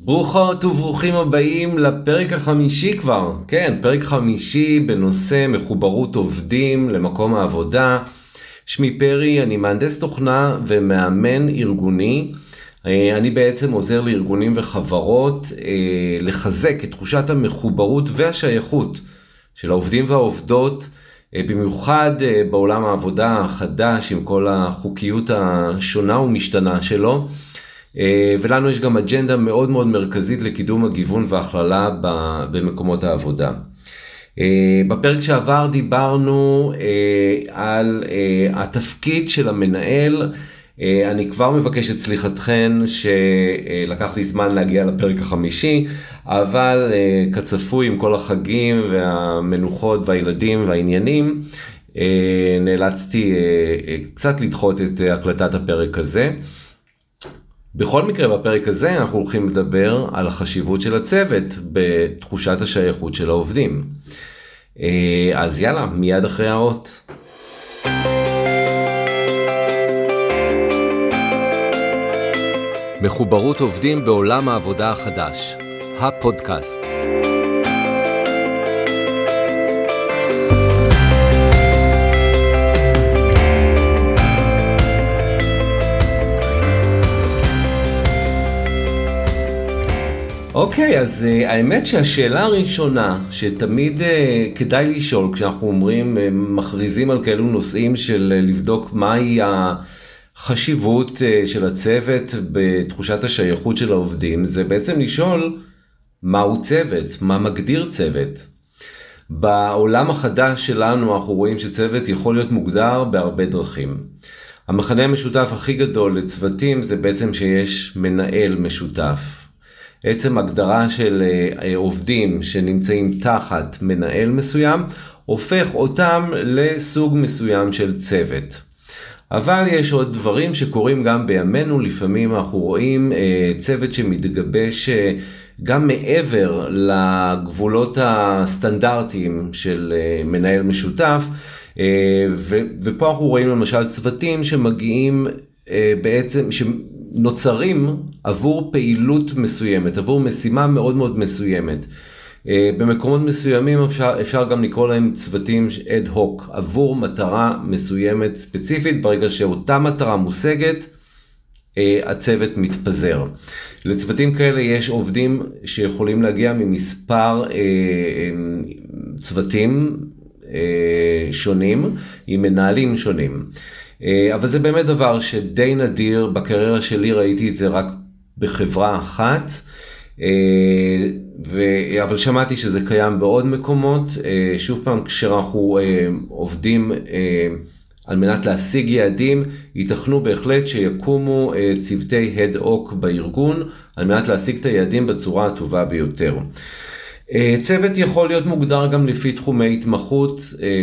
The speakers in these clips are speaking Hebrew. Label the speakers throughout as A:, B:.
A: ברוכות וברוכים הבאים לפרק החמישי כבר, כן, פרק חמישי בנושא מחוברות עובדים למקום העבודה. שמי פרי, אני מהנדס תוכנה ומאמן ארגוני. אה, אני בעצם עוזר לארגונים וחברות אה, לחזק את תחושת המחוברות והשייכות של העובדים והעובדות, אה, במיוחד בעולם העבודה החדש עם כל החוקיות השונה ומשתנה שלו. ולנו יש גם אג'נדה מאוד מאוד מרכזית לקידום הגיוון והכללה במקומות העבודה. בפרק שעבר דיברנו על התפקיד של המנהל אה, אני כבר מבקש את סליחתכן שלקח לי זמן להגיע לפרק החמישי, אבל אה, כצפוי עם כל החגים והמנוחות והילדים והעניינים, אה, נאלצתי קצת לדחות את הקלטת הפרק הזה. בכל מקרה בפרק הזה אנחנו הולכים לדבר על החשיבות של הצוות בתחושת השייכות של העובדים. אז יאללה, מיד אחרי האות. מחוברות עובדים בעולם העבודה החדש, הפודקאסט. אוקיי, okay, אז uh, האמת שהשאלה הראשונה שתמיד uh, כדאי לשאול כשאנחנו אומרים, uh, מכריזים על כאלו נושאים של uh, לבדוק מהי. החשיבות אה, של הצוות בתחושת השייכות של העובדים זה בעצם לשאול מהו צוות, מה מגדיר צוות. בעולם החדש שלנו אנחנו רואים שצוות יכול להיות מוגדר בהרבה דרכים. המכנה המשותף הכי גדול לצוותים זה בעצם שיש מנהל משותף. עצם הגדרה של אה, עובדים שנמצאים תחת מנהל מסוים הופך אותם לסוג מסוים של צוות. אבל יש עוד דברים שקורים גם בימינו, לפעמים אנחנו רואים אה, צוות שמתגבש אה, גם מעבר לגבולות הסטנדרטיים של אה, מנהל משותף, אה, ופה אנחנו רואים למשל צוותים שמגיעים אה, בעצם, שנוצרים עבור פעילות מסוימת, עבור משימה מאוד מאוד מסוימת. אה, במקומות מסוימים אפשר, אפשר גם לקרוא להם צוותים אד הוק עבור מטרה מסוימת ספציפית, ברגע שאותה מטרה מושגת, אה, הצוות מתפזר. לצוותים כאלה יש עובדים שיכולים להגיע ממספר אה, צוותים שונים, עם מנהלים שונים. אבל זה באמת דבר שדי נדיר, בקריירה שלי ראיתי את זה רק בחברה אחת. אה, ו... אבל שמעתי שזה קיים בעוד מקומות, אה, שוב פעם כשאנחנו אה, עובדים על מנת להשיג יעדים, ייתכנו בהחלט שיקומו צוותי הד-אוק בארגון על מנת להשיג את היעדים בצורה הטובה ביותר. צוות יכול להיות מוגדר גם לפי תחומי התמחות,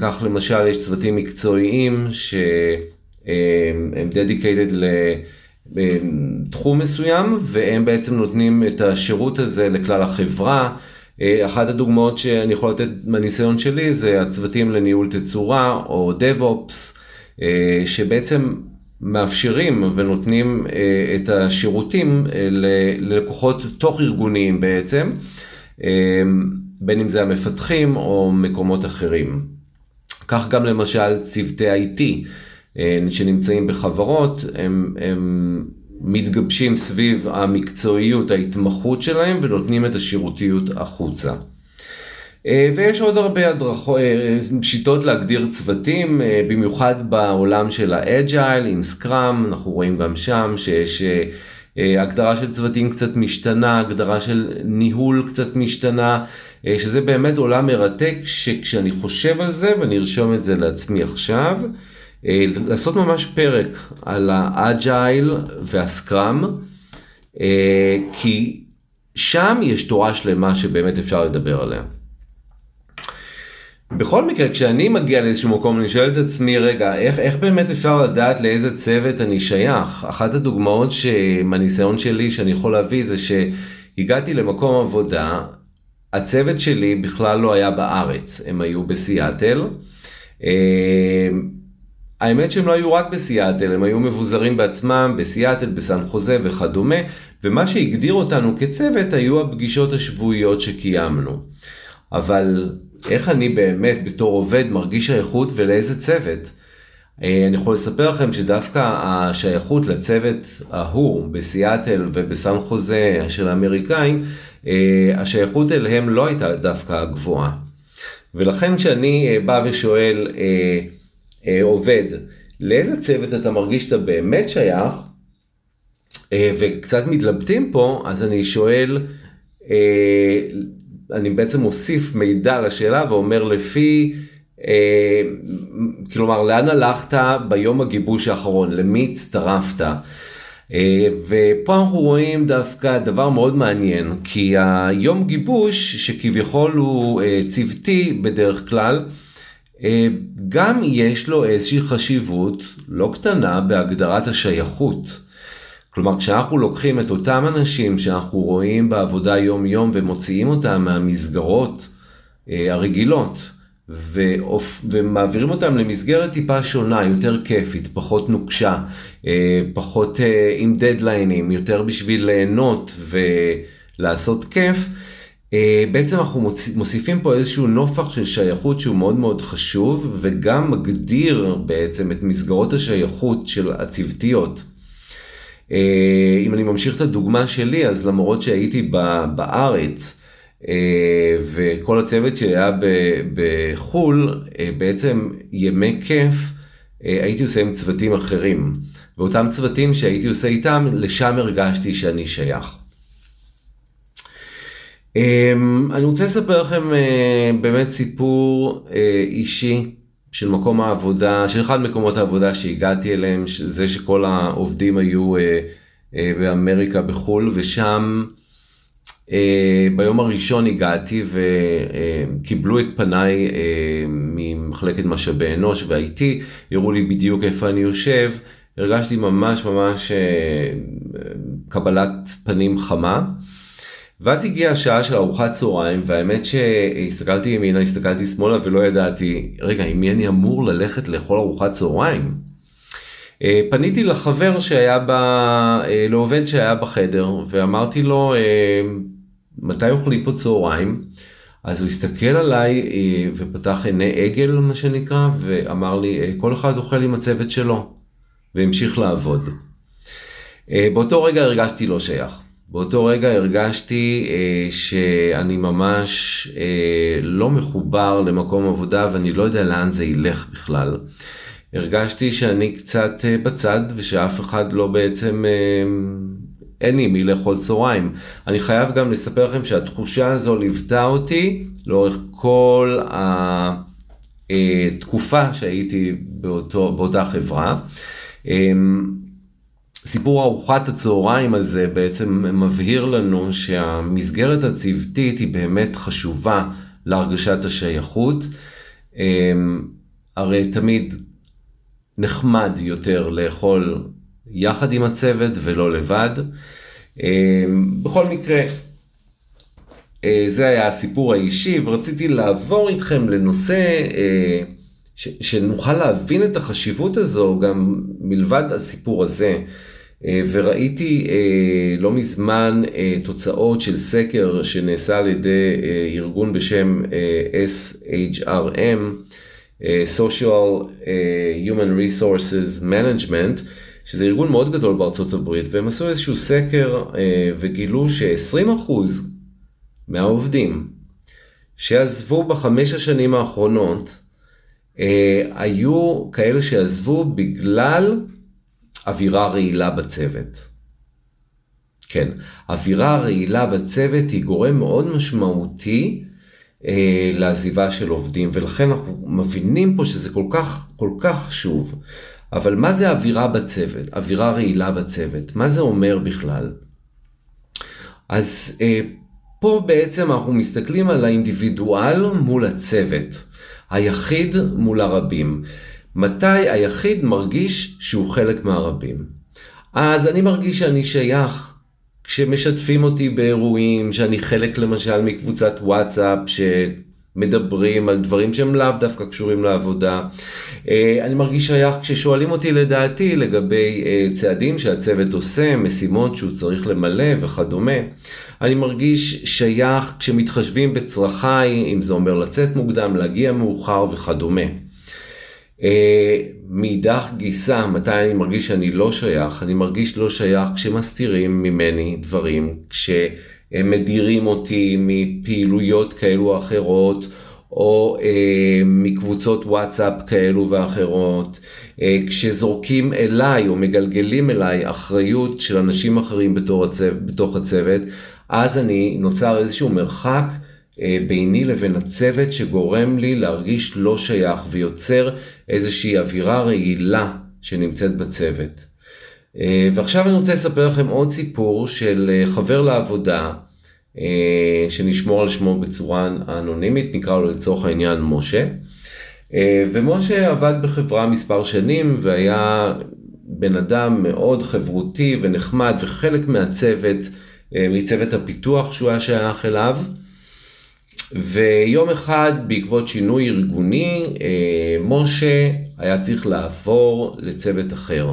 A: כך למשל יש צוותים מקצועיים שהם dedicated ל... בתחום מסוים, והם בעצם נותנים את השירות הזה לכלל החברה. אה, אחת הדוגמאות שאני יכול לתת מהניסיון שלי זה הצוותים לניהול תצורה או DevOps, אה, שבעצם מאפשרים ונותנים אה, את השירותים ללקוחות תוך ארגוניים בעצם, בין אם זה המפתחים או מקומות אחרים. כך גם למשל צוותי IT. אה, שנמצאים בחברות, הם, הם מתגבשים סביב המקצועיות, ההתמחות שלהם ונותנים את השירותיות החוצה. אה, ויש עוד הרבה הדרכות, אה, שיטות להגדיר צוותים, במיוחד בעולם של האג'ייל עם סקראם, אנחנו רואים גם שם שיש הגדרה של צוותים קצת משתנה, הגדרה של ניהול קצת משתנה, שזה באמת עולם מרתק שכשאני חושב על זה ואני ארשום את זה לעצמי עכשיו, לעשות ממש פרק על האג'ייל והסקראם, אה, כי שם יש תורה שלמה שבאמת אפשר לדבר עליה. בכל מקרה, כשאני מגיע לאיזשהו מקום, אני שואל את עצמי, רגע, איך, איך באמת אפשר לדעת לאיזה צוות אני שייך? אחת הדוגמאות מהניסיון שלי שאני יכול להביא זה שהגעתי למקום עבודה, הצוות שלי בכלל לא היה בארץ, הם היו בסיאטל. האמת שהם לא היו רק בסיאטל, הם היו מבוזרים בעצמם בסיאטל, בסן חוזה וכדומה, ומה שהגדיר אותנו כצוות היו הפגישות השבועיות שקיימנו. אבל איך אני באמת בתור עובד מרגיש שייכות ולאיזה צוות? אה, אני יכול לספר לכם שדווקא השייכות לצוות ההוא בסיאטל ובסן חוזה של האמריקאים, אה, השייכות אליהם לא הייתה דווקא גבוהה. ולכן כשאני אה, בא ושואל עובד, לאיזה צוות אתה מרגיש שאתה באמת שייך, וקצת מתלבטים פה, אז אני שואל, אני בעצם מוסיף מידע לשאלה ואומר לפי אה, כלומר, לאן הלכת ביום הגיבוש האחרון? למי הצטרפת? אה, ופה אנחנו רואים דווקא דבר מאוד מעניין, כי היום גיבוש, שכביכול הוא אה, צוותי בדרך כלל, גם יש לו איזושהי חשיבות לא קטנה בהגדרת השייכות. כלומר, כשאנחנו לוקחים את אותם אנשים שאנחנו רואים בעבודה יום-יום ומוציאים אותם מהמסגרות הרגילות, ואופ... ומעבירים אותם למסגרת טיפה שונה, יותר כיפית, פחות נוקשה, אה, פחות אה, עם דדליינים, יותר בשביל ליהנות ולעשות כיף. אה, בעצם אנחנו מוסיפים פה איזשהו נופח של שייכות שהוא מאוד מאוד חשוב, וגם מגדיר בעצם את מסגרות השייכות של הצוותיות. אם אני ממשיך את הדוגמה שלי, אז למרות שהייתי בארץ, אה, וכל הצוות שלי היה בחו"ל, אה, בעצם ימי כיף אה, הייתי עושה עם צוותים אחרים. ואותם צוותים שהייתי עושה איתם, לשם הרגשתי שאני שייך. אני רוצה לספר לכם באמת סיפור אישי של מקום העבודה, של אחד מקומות העבודה שהגעתי אליהם, זה שכל העובדים היו באמריקה בחו"ל, ושם ביום הראשון הגעתי וקיבלו את פניי ממחלקת משאבי אנוש וה-IT, הראו לי בדיוק איפה אני יושב, הרגשתי ממש ממש קבלת פנים חמה. ואז הגיעה השעה של ארוחת צהריים, והאמת שהסתכלתי ימינה, הסתכלתי שמאלה ולא ידעתי, רגע, עם מי אני אמור ללכת לאכול ארוחת צהריים? פניתי לחבר שהיה ב... לעובד שהיה בחדר, ואמרתי לו, מתי אוכלים פה צהריים? אז הוא הסתכל עליי אה, ופתח עיני עגל, מה שנקרא, ואמר לי, אה, כל אחד אוכל עם הצוות שלו, והמשיך לעבוד. אה, באותו רגע הרגשתי לא שייך. באותו רגע הרגשתי שאני ממש לא מחובר למקום עבודה ואני לא יודע לאן זה ילך בכלל. הרגשתי שאני קצת בצד ושאף אחד לא בעצם אין לי מי לאכול צהריים. אני חייב גם לספר לכם שהתחושה הזו ליוותה אותי לאורך כל התקופה שהייתי באותו, באותה חברה. סיפור ארוחת הצהריים הזה בעצם מבהיר לנו שהמסגרת הצוותית היא באמת חשובה להרגשת השייכות. אמ, הרי תמיד נחמד יותר לאכול יחד עם הצוות ולא לבד. אמ, בכל מקרה, אה, זה היה הסיפור האישי, ורציתי לעבור איתכם לנושא אה, שנוכל להבין את החשיבות הזו גם מלבד הסיפור הזה. אה, וראיתי לא מזמן תוצאות של סקר שנעשה על ידי ארגון בשם SHRM, Social Human Resources Management, שזה ארגון מאוד גדול בארצות הברית, והם עשו איזשהו סקר אה, וגילו ש-20% מהעובדים שעזבו בחמש השנים האחרונות, אה, היו כאלה שעזבו בגלל אווירה רעילה בצוות. כן, אווירה רעילה בצוות היא גורם מאוד משמעותי אה, לעזיבה של עובדים, ולכן אנחנו מבינים פה שזה כל כך, כל כך חשוב. אבל מה זה אווירה בצוות, אווירה רעילה בצוות? מה זה אומר בכלל? אז אה, פה בעצם אנחנו מסתכלים על האינדיבידואל מול הצוות, היחיד מול הרבים. מתי היחיד מרגיש שהוא חלק מהרבים? אז אני מרגיש שאני שייך כשמשתפים אותי באירועים, שאני חלק למשל מקבוצת וואטסאפ, ש... מדברים על דברים שהם לאו דווקא קשורים לעבודה. אה, אני מרגיש שייך כששואלים אותי לדעתי לגבי אה, צעדים שהצוות עושה, משימות שהוא צריך למלא וכדומה. אני מרגיש שייך כשמתחשבים בצרכיי, אם זה אומר לצאת מוקדם, להגיע מאוחר וכדומה. אה, מאידך גיסה, מתי אני מרגיש שאני לא שייך? אני מרגיש לא שייך כשמסתירים ממני דברים, כשהם מדירים אותי מפעילויות כאלו או אחרות, או אה, מקבוצות וואטסאפ כאלו ואחרות, אה, כשזורקים אליי או מגלגלים אליי אחריות של אנשים אחרים בתור הצו, בתוך הצוות, אז אני נוצר איזשהו מרחק ביני לבין הצוות שגורם לי להרגיש לא שייך ויוצר איזושהי אווירה רעילה שנמצאת בצוות. אה, ועכשיו אני רוצה לספר לכם עוד סיפור של אה, חבר לעבודה שנשמור על שמו בצורה אנונימית, נקרא לו לצורך העניין משה. ומשה עבד בחברה מספר שנים והיה בן אדם מאוד חברותי ונחמד וחלק מהצוות, מצוות הפיתוח שהוא היה שייך אליו. ויום אחד בעקבות שינוי ארגוני, אה, משה היה צריך לעבור לצוות אחר.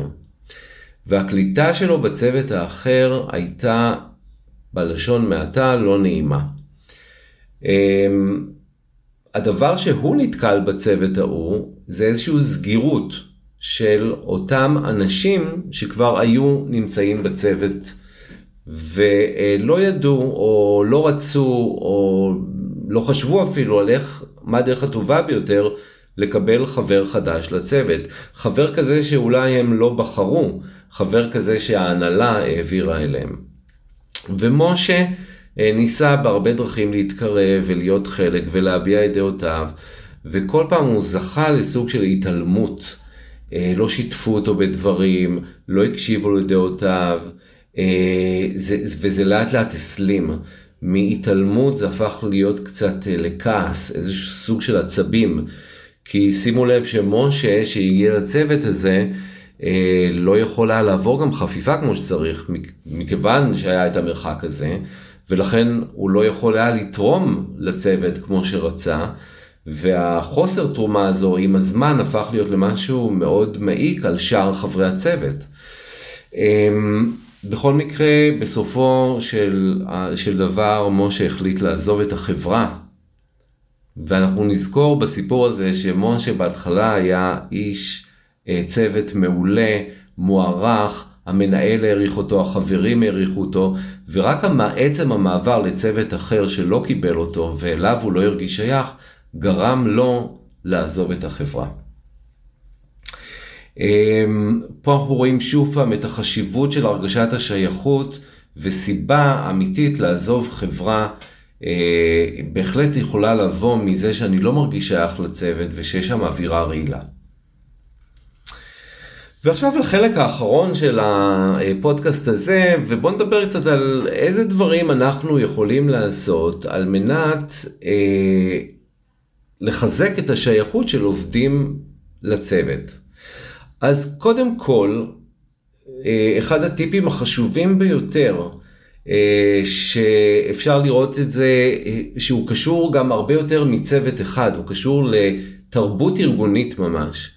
A: והקליטה שלו בצוות האחר הייתה בלשון מעטה לא נעימה. אה, הדבר שהוא נתקל בצוות ההוא זה איזושהי סגירות של אותם אנשים שכבר היו נמצאים בצוות ולא ידעו או לא רצו או לא חשבו אפילו על איך, מה הדרך הטובה ביותר לקבל חבר חדש לצוות. חבר כזה שאולי הם לא בחרו, חבר כזה שההנהלה העבירה אליהם. ומשה אה, ניסה בהרבה דרכים להתקרב ולהיות חלק ולהביע את דעותיו, וכל פעם הוא זכה לסוג של התעלמות. אה, לא שיתפו אותו בדברים, לא הקשיבו לדעותיו, אה, וזה לאט לאט הסלים. מהתעלמות זה הפך להיות קצת אה, לכעס, איזשהו סוג של עצבים. כי שימו לב שמשה שהגיע לצוות הזה, אה, לא יכול היה לעבור גם חפיפה כמו שצריך, מכיוון שהיה את המרחק הזה, ולכן הוא לא יכול היה לתרום לצוות כמו שרצה, והחוסר תרומה הזו עם הזמן הפך להיות למשהו מאוד מעיק על שאר חברי הצוות. אמ, בכל מקרה, בסופו של, של דבר, משה החליט לעזוב את החברה. ואנחנו נזכור בסיפור הזה שמשה בהתחלה היה איש אה, צוות מעולה, מוערך, המנהל העריך אותו, החברים העריכו אותו, ורק עצם המעבר לצוות אחר שלא קיבל אותו ואליו הוא לא הרגיש שייך, גרם לו לעזוב את החברה. אמ, פה אנחנו רואים שוב פעם את החשיבות של הרגשת השייכות וסיבה אמיתית לעזוב חברה אה, בהחלט יכולה לבוא מזה שאני לא מרגיש שייך לצוות ושיש שם אווירה רעילה. ועכשיו לחלק האחרון של הפודקאסט הזה, ובואו נדבר קצת על איזה דברים אנחנו יכולים לעשות על מנת אה, לחזק את השייכות של עובדים לצוות. אז קודם כל, אה, אחד הטיפים החשובים ביותר, אה, שאפשר לראות את זה, אה, שהוא קשור גם הרבה יותר מצוות אחד, הוא קשור לתרבות ארגונית ממש.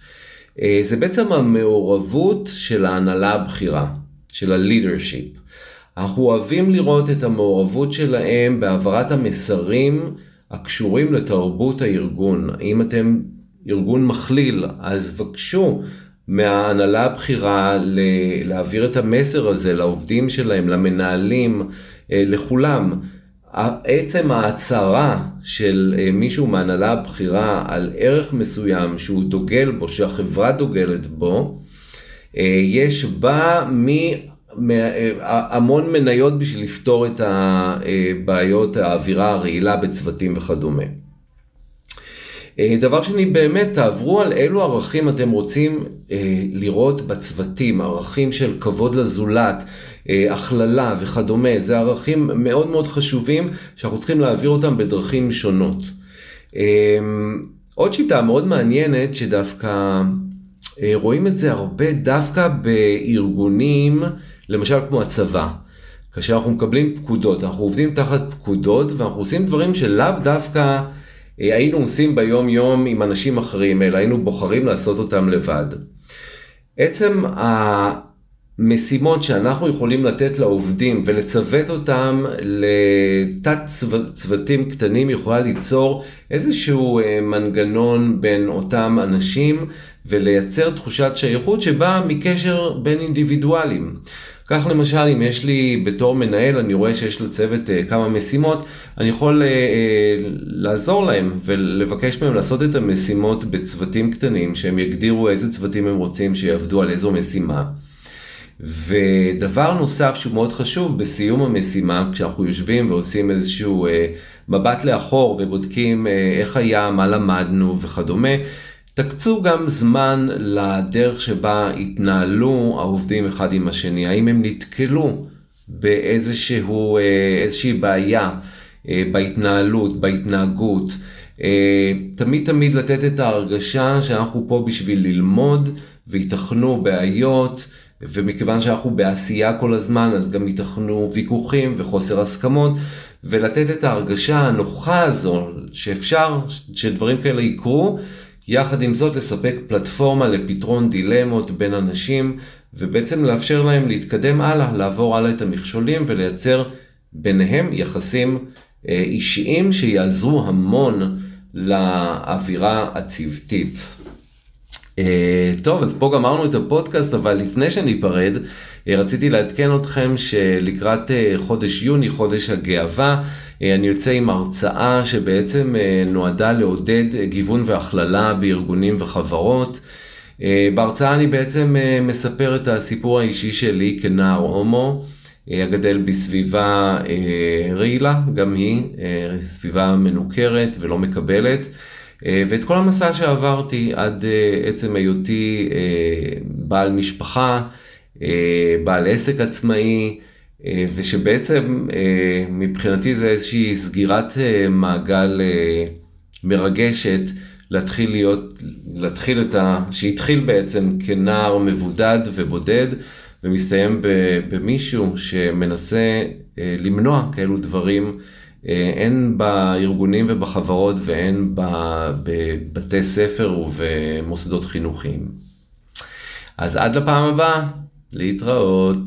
A: זה בעצם המעורבות של ההנהלה הבכירה, של ה-leadership. אנחנו אוהבים לראות את המעורבות שלהם בהעברת המסרים הקשורים לתרבות הארגון. אם אתם ארגון מכליל, אז בבקשו מההנהלה הבכירה להעביר את המסר הזה לעובדים שלהם, למנהלים, אה, לכולם. עצם ההצהרה של אה, מישהו מההנהלה הבכירה על ערך מסוים שהוא דוגל בו, שהחברה דוגלת בו, אה, יש בה מ... המון מניות בשביל לפתור את הבעיות, האווירה הרעילה בצוותים וכדומה. אה, דבר שני, באמת תעברו על אילו ערכים אתם רוצים אה, לראות בצוותים, ערכים של כבוד לזולת, אה, הכללה וכדומה, זה ערכים מאוד מאוד חשובים שאנחנו צריכים להעביר אותם בדרכים שונות. עוד שיטה מאוד מעניינת שדווקא רואים את זה הרבה דווקא בארגונים, למשל כמו הצבא. כאשר אנחנו מקבלים פקודות, אנחנו עובדים תחת פקודות ואנחנו עושים דברים שלאו דווקא היינו עושים ביום יום עם אנשים אחרים, אלא היינו בוחרים לעשות אותם לבד. עצם המשימות שאנחנו יכולים לתת לעובדים ולצוות אותם לתת צוותים קטנים יכולה ליצור איזשהו אה, מנגנון בין אותם אנשים ולייצר תחושת שייכות שבאה מקשר בין אינדיבידואלים. כך למשל, אם יש לי בתור מנהל, אני רואה שיש לצוות אה, כמה משימות, אני יכול אה, אה, לעזור להם ולבקש מהם לעשות את המשימות בצוותים קטנים, שהם יגדירו איזה צוותים הם רוצים שיעבדו על איזו משימה. ודבר נוסף שהוא מאוד חשוב בסיום המשימה, כשאנחנו יושבים ועושים איזשהו אה, מבט לאחור ובודקים אה, איך היה, מה למדנו וכדומה, תקצו גם זמן לדרך שבה התנהלו העובדים אחד עם השני, האם הם נתקלו באיזשהו, אה, בעיה אה, בהתנהלות, בהתנהגות. אה, תמיד תמיד לתת את ההרגשה שאנחנו פה בשביל ללמוד ויתכנו בעיות. ומכיוון שאנחנו בעשייה כל הזמן, אז גם ייתכנו ויכוחים וחוסר הסכמות, ולתת את ההרגשה הנוחה הזו שאפשר שדברים כאלה יקרו, יחד עם זאת לספק פלטפורמה לפתרון דילמות בין אנשים, ובעצם לאפשר להם להתקדם הלאה, לעבור הלאה את המכשולים ולייצר ביניהם יחסים אה, אישיים שיעזרו המון לאווירה הצוותית. אה, טוב, אז פה גמרנו את הפודקאסט, אבל לפני שניפרד, אה, רציתי לעדכן אתכם שלקראת חודש יוני, חודש הגאווה, אה, אני יוצא עם הרצאה שבעצם אה, נועדה לעודד גיוון והכללה בארגונים וחברות. אה, בהרצאה אני בעצם מספר את הסיפור האישי שלי כנער הומו, הגדל בסביבה רעילה, גם היא, סביבה מנוכרת ולא מקבלת. ואת כל המסע שעברתי עד עצם היותי בעל משפחה, בעל עסק עצמאי, אה, ושבעצם אה, מבחינתי זה איזושהי סגירת אה, מעגל מרגשת להתחיל להיות, להתחיל את ה... שהתחיל בעצם כנער מבודד ובודד ומסתיים במישהו שמנסה למנוע כאלו דברים הן בארגונים ובחברות והן בבתי ספר ובמוסדות חינוכיים. אז עד לפעם הבאה, להתראות.